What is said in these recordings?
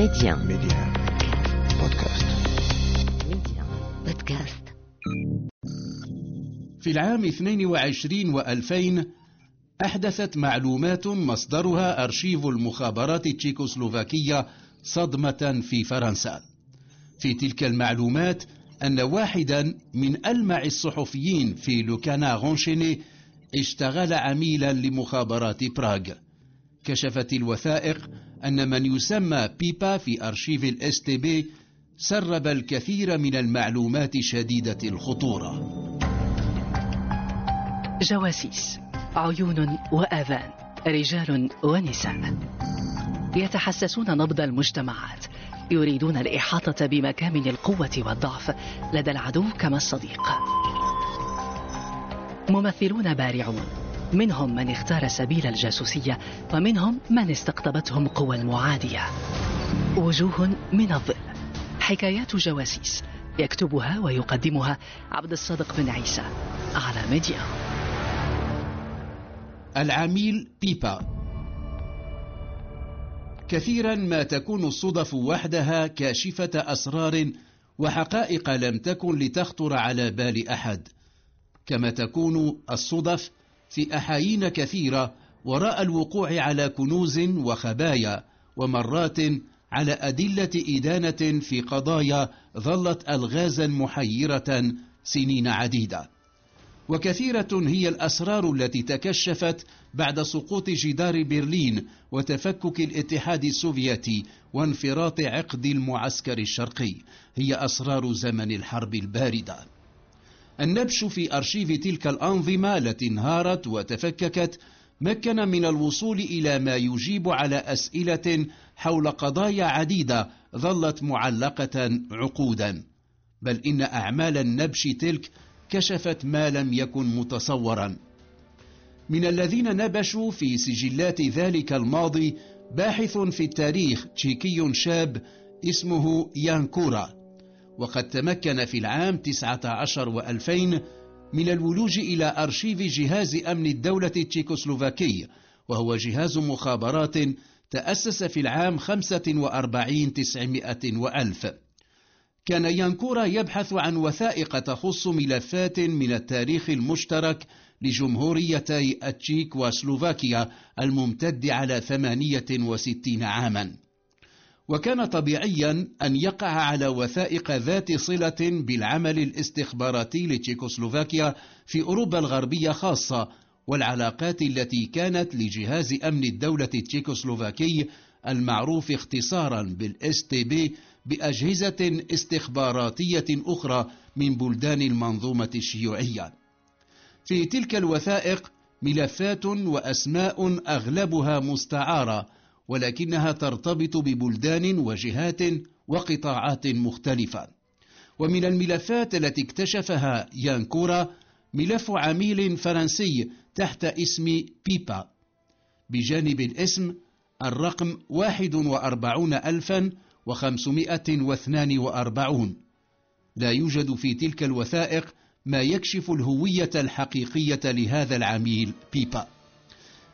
ميديا ميديا بودكاست ميديا بودكاست في العام 22 و2000 أحدثت معلومات مصدرها أرشيف المخابرات التشيكوسلوفاكية صدمة في فرنسا. في تلك المعلومات أن واحدا من ألمع الصحفيين في Le Canard enchaîné اشتغل عميلا لمخابرات براغ. كشفت الوثائق أن من يسمى بيبا في أرشيف ال StB سرب الكثير من المعلومات شديدة الخطورة. جواسيس عيون وآذان رجال ونساء. يتحسسون نبض المجتمعات يريدون الإحاطة بمكامن القوة والضعف لدى العدو كما الصديق. ممثلون بارعون منهم من اختار سبيل الجاسوسية ومنهم من استقطبتهم قوى المعادية. وجوه من الظل. حكايات جواسيس يكتبها ويقدمها عبد الصادق بن عيسى على ميديا. العميل بيبا. كثيرا ما تكون الصدف وحدها كاشفة أسرار وحقائق لم تكن لتخطر على بال أحد. كما تكون الصدف في أحايين كثيرة وراء الوقوع على كنوز وخبايا ومرات على أدلة إدانة في قضايا ظلت ألغازا محيرة سنين عديدة. وكثيرة هي الأسرار التي تكشفت بعد سقوط جدار برلين وتفكك الاتحاد السوفيتي وانفراط عقد المعسكر الشرقي. هي أسرار زمن الحرب الباردة. النبش في أرشيف تلك الأنظمة التي انهارت وتفككت مكن من الوصول إلى ما يجيب على أسئلة حول قضايا عديدة ظلت معلقة عقودا. بل إن أعمال النبش تلك كشفت ما لم يكن متصورا. من الذين نبشوا في سجلات ذلك الماضي باحث في التاريخ تشيكي شاب اسمه يانكورا. وقد تمكن في العام 19 و2000 من الولوج إلى أرشيف جهاز أمن الدولة التشيكوسلوفاكي وهو جهاز مخابرات تأسس في العام 45 900 وألف. كان يانكورا يبحث عن وثائق تخص ملفات من التاريخ المشترك لجمهوريتي التشيك وسلوفاكيا الممتد على 68 عاما. وكان طبيعيا أن يقع على وثائق ذات صلة بالعمل الاستخباراتي لتشيكوسلوفاكيا في أوروبا الغربية خاصة والعلاقات التي كانت لجهاز أمن الدولة التشيكوسلوفاكي المعروف اختصارا بال StB بأجهزة استخباراتية أخرى من بلدان المنظومة الشيوعية. في تلك الوثائق ملفات وأسماء أغلبها مستعارة ولكنها ترتبط ببلدان وجهات وقطاعات مختلفة. ومن الملفات التي اكتشفها يانكورا ملف عميل فرنسي تحت اسم بيبا. بجانب الاسم الرقم 41542 لا يوجد في تلك الوثائق ما يكشف الهوية الحقيقية لهذا العميل بيبا.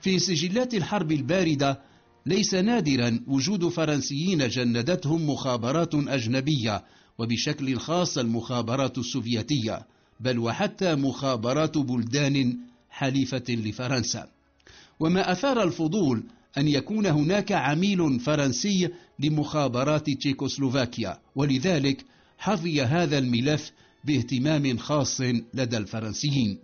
في سجلات الحرب الباردة ليس نادرا وجود فرنسيين جندتهم مخابرات أجنبية وبشكل خاص المخابرات السوفيتية بل وحتى مخابرات بلدان حليفة لفرنسا. وما أثار الفضول أن يكون هناك عميل فرنسي لمخابرات تشيكوسلوفاكيا ولذلك حظي هذا الملف باهتمام خاص لدى الفرنسيين.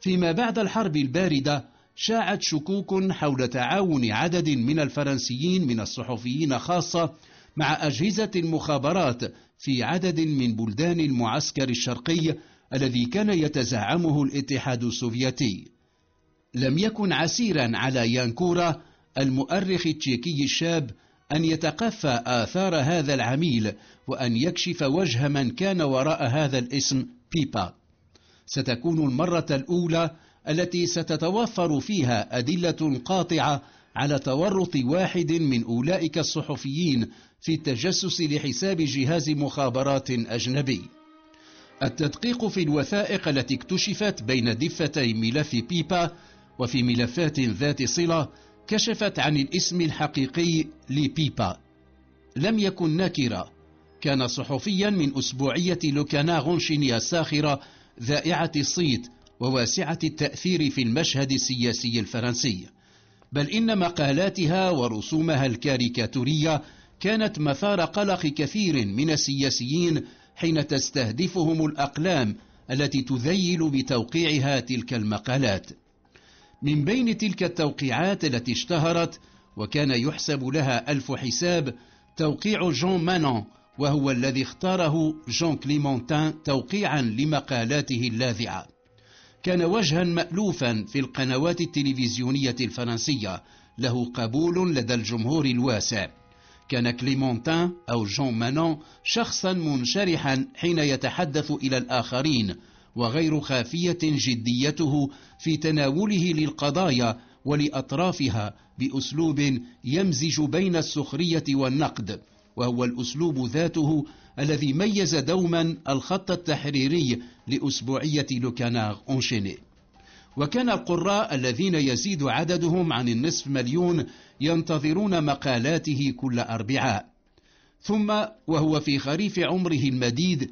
فيما بعد الحرب الباردة شاعت شكوك حول تعاون عدد من الفرنسيين من الصحفيين خاصة مع أجهزة المخابرات في عدد من بلدان المعسكر الشرقي الذي كان يتزعمه الاتحاد السوفيتي. لم يكن عسيرا على يانكورا المؤرخ التشيكي الشاب أن يتقفى آثار هذا العميل وأن يكشف وجه من كان وراء هذا الاسم بيبا. ستكون المرة الأولى التي ستتوفر فيها أدلة قاطعة على تورط واحد من أولئك الصحفيين في التجسس لحساب جهاز مخابرات أجنبي. التدقيق في الوثائق التي اكتشفت بين دفتي ملف بيبا وفي ملفات ذات صلة كشفت عن الاسم الحقيقي لبيبا لم يكن نكرة كان صحفيا من أسبوعية لوكانا غونشيني الساخرة ذائعة الصيت وواسعة التأثير في المشهد السياسي الفرنسي. بل إن مقالاتها ورسومها الكاريكاتورية كانت مثار قلق كثير من السياسيين حين تستهدفهم الأقلام التي تذيل بتوقيعها تلك المقالات. من بين تلك التوقيعات التي اشتهرت وكان يحسب لها ألف حساب توقيع جون مانون وهو الذي اختاره جون كليمونتان توقيعا لمقالاته اللاذعة. كان وجها مألوفا في القنوات التلفزيونية الفرنسية له قبول لدى الجمهور الواسع. كان كليمونتان أو جون مانون شخصا منشرحا حين يتحدث إلى الآخرين وغير خافية جديته في تناوله للقضايا ولأطرافها بأسلوب يمزج بين السخرية والنقد وهو الأسلوب ذاته الذي ميز دوما الخط التحريري لأسبوعية لوكاناغ أونشيني. وكان القراء الذين يزيد عددهم عن النصف مليون ينتظرون مقالاته كل أربعاء. ثم وهو في خريف عمره المديد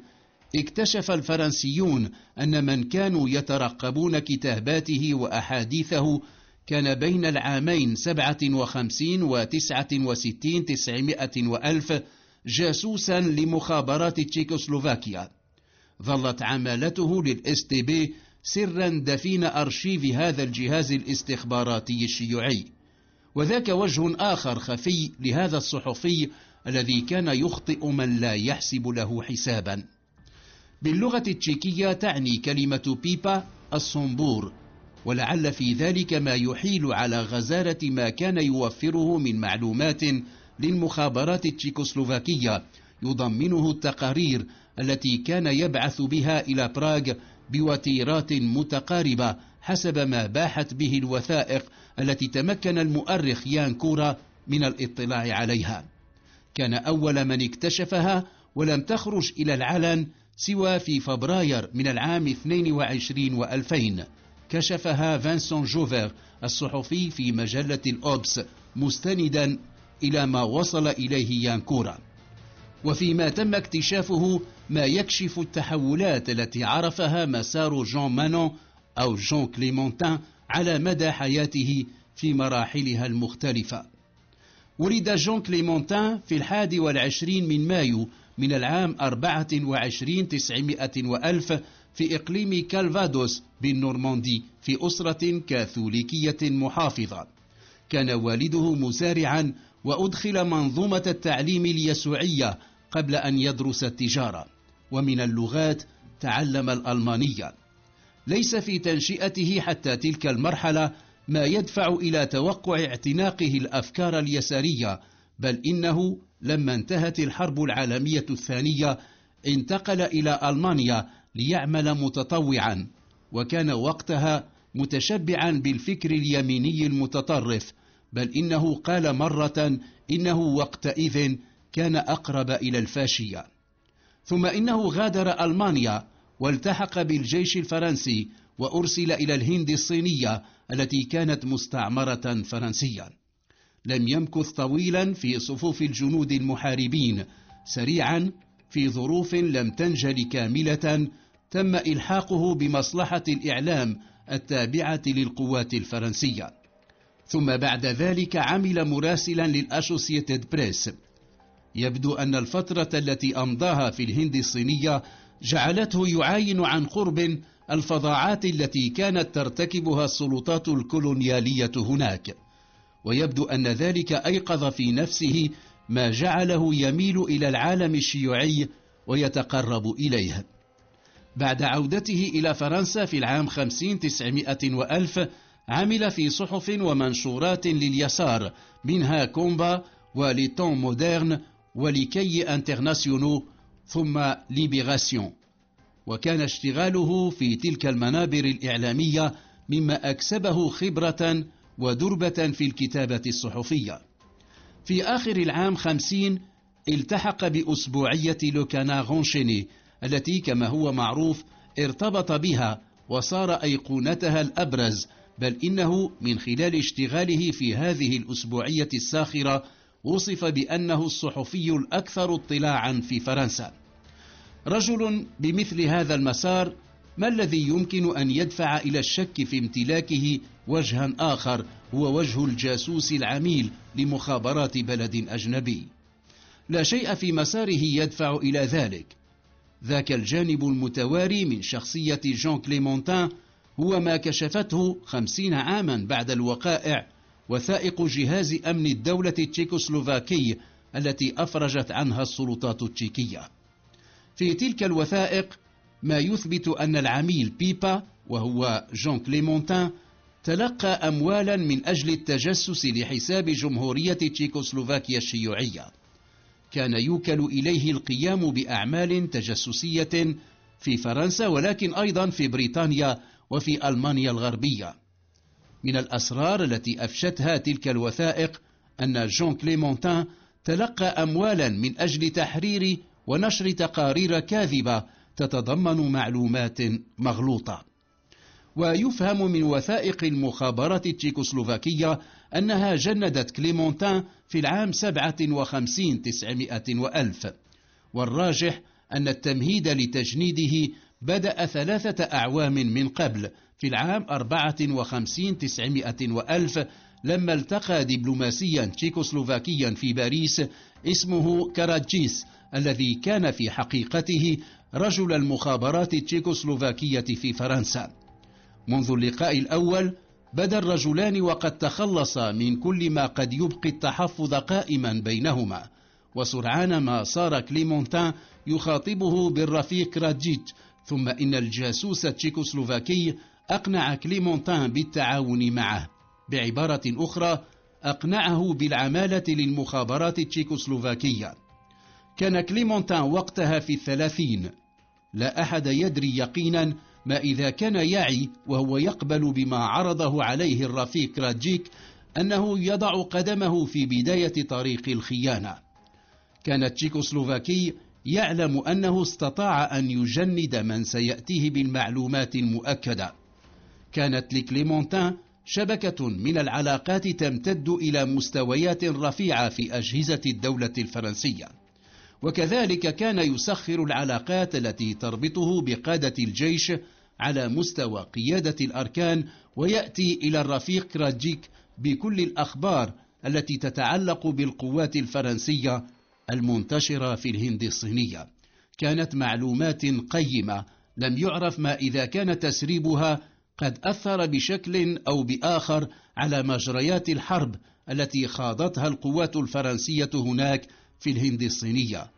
اكتشف الفرنسيون أن من كانوا يترقبون كتاباته وأحاديثه كان بين العامين سبعة وخمسين وتسعة وستين تسعمائة وألف جاسوسا لمخابرات تشيكوسلوفاكيا. ظلت عمالته لل StB سرا دفين أرشيف هذا الجهاز الاستخباراتي الشيوعي. وذاك وجه آخر خفي لهذا الصحفي الذي كان يخطئ من لا يحسب له حسابا. باللغة التشيكية تعني كلمة بيبا الصنبور ولعل في ذلك ما يحيل على غزارة ما كان يوفره من معلومات للمخابرات التشيكوسلوفاكية يضمنه التقارير التي كان يبعث بها إلى براغ بوتيرات متقاربة حسب ما باحت به الوثائق التي تمكن المؤرخ يان كورا من الاطلاع عليها. كان أول من اكتشفها ولم تخرج إلى العلن سوى في فبراير من العام 22 و2000 كشفها فانسون جوفر الصحفي في مجلة الأوبس مستندا إلى ما وصل إليه يانكورا. وفيما تم اكتشافه ما يكشف التحولات التي عرفها مسار جون مانون أو جون كليمونتان على مدى حياته في مراحلها المختلفة. ولد جون كليمونتان في الحادي والعشرين من مايو من العام أربعة وعشرين تسعمائة وألف في إقليم كالفادوس بالنورماندي في أسرة كاثوليكية محافظة. كان والده مزارعا وأدخل منظومة التعليم اليسوعية قبل أن يدرس التجارة. ومن اللغات تعلم الألمانية. ليس في تنشئته حتى تلك المرحلة ما يدفع إلى توقع اعتناقه الأفكار اليسارية بل إنه لما انتهت الحرب العالمية الثانية انتقل إلى ألمانيا ليعمل متطوعا وكان وقتها متشبعا بالفكر اليميني المتطرف بل إنه قال مرة إنه وقتئذ كان أقرب إلى الفاشية. ثم إنه غادر ألمانيا والتحق بالجيش الفرنسي وأرسل إلى الهند الصينية التي كانت مستعمرة فرنسية لم يمكث طويلا في صفوف الجنود المحاربين سريعا في ظروف لم تنجل كاملة تم إلحاقه بمصلحة الإعلام التابعة للقوات الفرنسية. ثم بعد ذلك عمل مراسلا للأسوسيتد بريس. يبدو أن الفترة التي أمضاها في الهند الصينية جعلته يعاين عن قرب الفظاعات التي كانت ترتكبها السلطات الكولونيالية هناك. ويبدو أن ذلك أيقظ في نفسه ما جعله يميل إلى العالم الشيوعي ويتقرب إليه. بعد عودته إلى فرنسا في العام خمسين تسعمائة وألف عمل في صحف ومنشورات لليسار منها كومبا و Les Temps modernes و Le Courrier International ثم Libération وكان اشتغاله في تلك المنابر الإعلامية مما أكسبه خبرة ودربة في الكتابة الصحفية. في آخر العام خمسين التحق بأسبوعية لوكانا غونشيني التي كما هو معروف ارتبط بها وصار أيقونتها الأبرز بل إنه من خلال اشتغاله في هذه الأسبوعية الساخرة وصف بأنه الصحفي الأكثر اطلاعا في فرنسا. رجل بمثل هذا المسار ما الذي يمكن أن يدفع إلى الشك في امتلاكه وجها آخر هو وجه الجاسوس العميل لمخابرات بلد أجنبي؟ لا شيء في مساره يدفع إلى ذلك. ذاك الجانب المتواري من شخصية جون كليمونتان هو ما كشفته خمسين عاما بعد الوقائع وثائق جهاز أمن الدولة التشيكوسلوفاكي التي أفرجت عنها السلطات التشيكية. في تلك الوثائق ما يثبت أن العميل بيبا وهو جون كليمونتان تلقى أموالا من أجل التجسس لحساب جمهورية تشيكوسلوفاكيا الشيوعية. كان يوكل إليه القيام بأعمال تجسسية في فرنسا ولكن أيضا في بريطانيا وفي ألمانيا الغربية. من الأسرار التي أفشتها تلك الوثائق أن جون كليمونتان تلقى أموالا من أجل تحرير ونشر تقارير كاذبة تتضمن معلومات مغلوطة. ويفهم من وثائق المخابرات التشيكوسلوفاكية أنها جندت كليمونتان في العام سبعة وخمسين تسعمائة وألف. والراجح أن التمهيد لتجنيده بدأ ثلاثة أعوام من قبل في العام أربعة وخمسين تسعمائة وألف لما التقى دبلوماسيا تشيكوسلوفاكيا في باريس اسمه كاراتجيس الذي كان في حقيقته رجل المخابرات التشيكوسلوفاكية في فرنسا. منذ اللقاء الأول بدا الرجلان وقد تخلصا من كل ما قد يبقي التحفظ قائما بينهما. وسرعان ما صار كليمونتان يخاطبه بالرفيق رادجيت ثم إن الجاسوس التشيكوسلوفاكي أقنع كليمونتان بالتعاون معه. بعبارة أخرى أقنعه بالعمالة للمخابرات التشيكوسلوفاكية. كان كليمونتان وقتها في الثلاثين. لا أحد يدري يقينا ما إذا كان يعي وهو يقبل بما عرضه عليه الرفيق راجيك أنه يضع قدمه في بداية طريق الخيانة. كان تشيكوسلوفاكي يعلم أنه استطاع أن يجند من سيأتيه بالمعلومات المؤكدة. كانت لكليمونتان شبكة من العلاقات تمتد إلى مستويات رفيعة في أجهزة الدولة الفرنسية. وكذلك كان يسخر العلاقات التي تربطه بقادة الجيش على مستوى قيادة الأركان ويأتي إلى الرفيق كراجيك بكل الأخبار التي تتعلق بالقوات الفرنسية المنتشرة في الهند الصينية. كانت معلومات قيمة. لم يعرف ما إذا كان تسريبها قد أثر بشكل أو بآخر على مجريات الحرب التي خاضتها القوات الفرنسية هناك في الهند الصينية.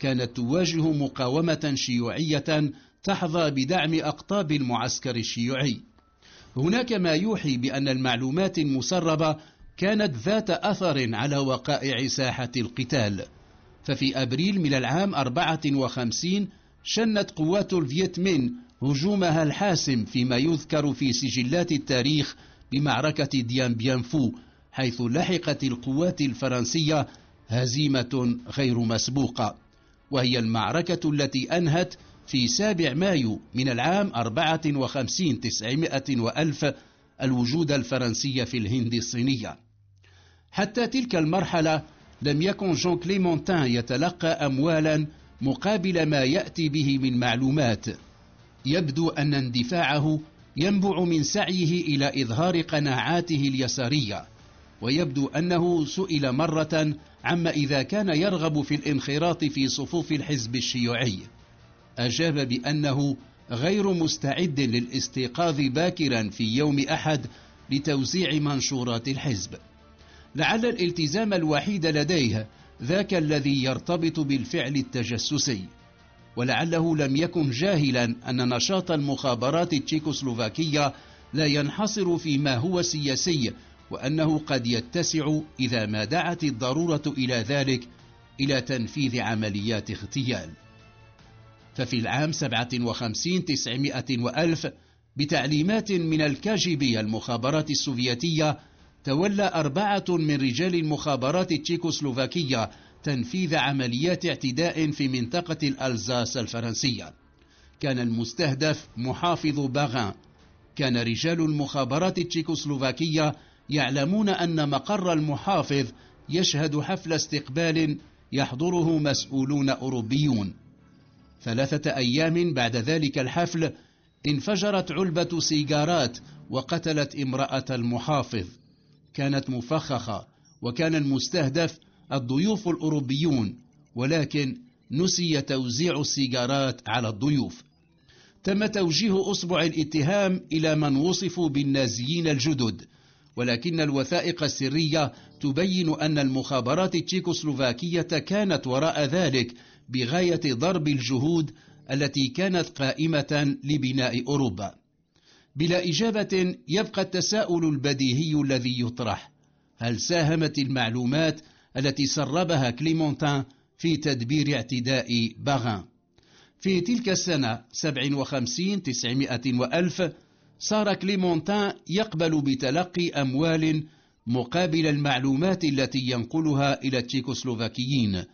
كانت تواجه مقاومة شيوعية تحظى بدعم أقطاب المعسكر الشيوعي. هناك ما يوحي بأن المعلومات المسربة كانت ذات أثر على وقائع ساحة القتال. ففي أبريل من العام 54 شنت قوات الفيت مين هجومها الحاسم فيما يذكر في سجلات التاريخ بمعركة ديان بيانفو حيث لحقت القوات الفرنسية هزيمة غير مسبوقة. وهي المعركة التي أنهت في سابع مايو من العام أربعة وخمسين تسعمائة وألف الوجود الفرنسي في الهند الصينية. حتى تلك المرحلة لم يكن جون كليمونتان يتلقى أموالا مقابل ما يأتي به من معلومات. يبدو أن اندفاعه ينبع من سعيه إلى إظهار قناعاته اليسارية ويبدو أنه سئل مرة عما إذا كان يرغب في الانخراط في صفوف الحزب الشيوعي. أجاب بأنه غير مستعد للاستيقاظ باكرا في يوم أحد لتوزيع منشورات الحزب. لعل الالتزام الوحيد لديه ذاك الذي يرتبط بالفعل التجسسي ولعله لم يكن جاهلا أن نشاط المخابرات التشيكوسلوفاكية لا ينحصر فيما هو سياسي وأنه قد يتسع إذا ما دعت الضرورة إلى ذلك إلى تنفيذ عمليات اغتيال. ففي العام سبعة وخمسين تسعمائة وألف بتعليمات من الكاجيبي المخابرات السوفيتية تولى أربعة من رجال المخابرات التشيكوسلوفاكية تنفيذ عمليات اعتداء في منطقة الألزاس الفرنسية. كان المستهدف محافظ باغان. كان رجال المخابرات التشيكوسلوفاكية يعلمون أن مقر المحافظ يشهد حفل استقبال يحضره مسؤولون أوروبيون. ثلاثة أيام بعد ذلك الحفل انفجرت علبة سيجارات وقتلت امرأة المحافظ. كانت مفخخة وكان المستهدف الضيوف الأوروبيون ولكن نسي توزيع السيجارات على الضيوف. تم توجيه أصبع الاتهام إلى من وصفوا بالنازيين الجدد ولكن الوثائق السرية تبين أن المخابرات التشيكوسلوفاكية كانت وراء ذلك بغاية ضرب الجهود التي كانت قائمة لبناء أوروبا. بلا إجابة يبقى التساؤل البديهي الذي يطرح. هل ساهمت المعلومات التي سربها كليمونتان في تدبير اعتداء باغان؟ في تلك السنة 57 900 وألف صار كليمونتان يقبل بتلقي أموال مقابل المعلومات التي ينقلها إلى التشيكوسلوفاكيين.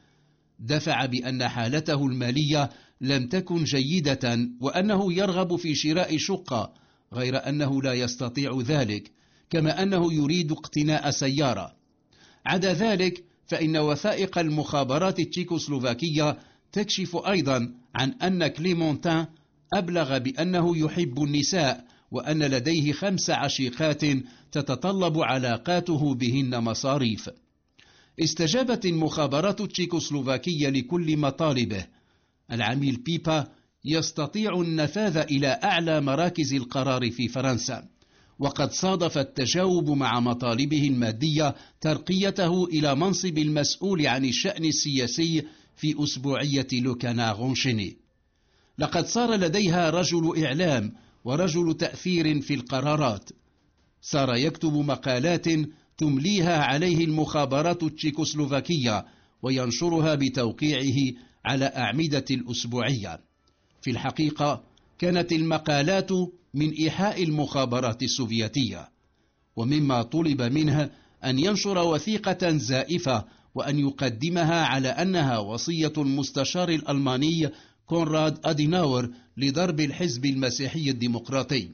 دفع بأن حالته المالية لم تكن جيدة وأنه يرغب في شراء شقة غير أنه لا يستطيع ذلك كما أنه يريد اقتناء سيارة. عدا ذلك فإن وثائق المخابرات التشيكوسلوفاكية تكشف أيضا عن أن كليمونتان أبلغ بأنه يحب النساء وأن لديه خمس عشيقات تتطلب علاقاته بهن مصاريف. استجابت المخابرات التشيكوسلوفاكية لكل مطالبه. العميل بيبا يستطيع النفاذ إلى أعلى مراكز القرار في فرنسا. وقد صادف التجاوب مع مطالبه المادية ترقيته إلى منصب المسؤول عن الشأن السياسي في أسبوعية لوكانا غونشيني لقد صار لديها رجل إعلام ورجل تأثير في القرارات. صار يكتب مقالات تمليها عليه المخابرات التشيكوسلوفاكية وينشرها بتوقيعه على أعمدة الأسبوعية. في الحقيقة كانت المقالات من إيحاء المخابرات السوفيتية ومما طلب منه أن ينشر وثيقة زائفة وأن يقدمها على أنها وصية المستشار الألماني كونراد أديناور لضرب الحزب المسيحي الديمقراطي.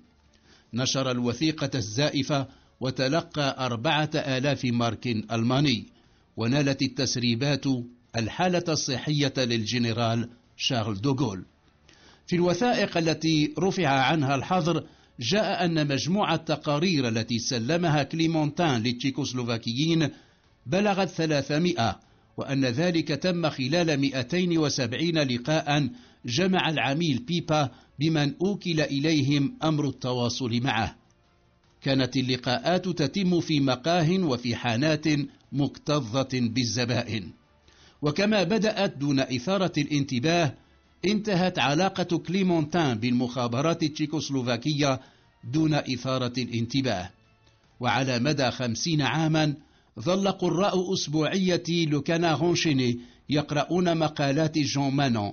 نشر الوثيقة الزائفة وتلقى أربعة آلاف مارك ألماني ونالت التسريبات الحالة الصحية للجنرال شارل دوغول. في الوثائق التي رفع عنها الحظر جاء أن مجموع التقارير التي سلمها كليمونتان للتشيكوسلوفاكيين بلغت 300 وأن ذلك تم خلال 270 لقاء جمع العميل بيبا بمن أوكل إليهم أمر التواصل معه. كانت اللقاءات تتم في مقاه وفي حانات مكتظة بالزبائن. وكما بدأت دون إثارة الانتباه انتهت علاقة كليمونتان بالمخابرات التشيكوسلوفاكية دون إثارة الانتباه. وعلى مدى خمسين عاما ظل قراء أسبوعية لوكانا غونشيني يقرؤون مقالات جون مانون.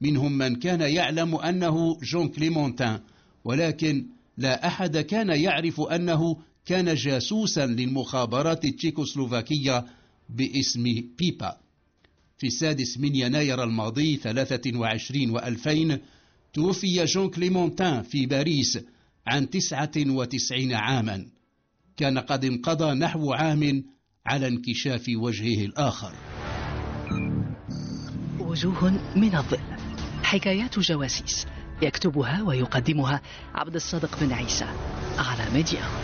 منهم من كان يعلم أنه جون كليمونتان ولكن لا أحد كان يعرف أنه كان جاسوسا للمخابرات التشيكوسلوفاكية باسم بيبا. في السادس من يناير الماضي 23 وألفين توفي جون كليمونتان في باريس عن 99 عاما. كان قد انقضى نحو عام على انكشاف وجهه الآخر. وجوه من الظل. حكايات جواسيس. يكتبها ويقدمها عبد الصادق بن عيسى. على ميديا.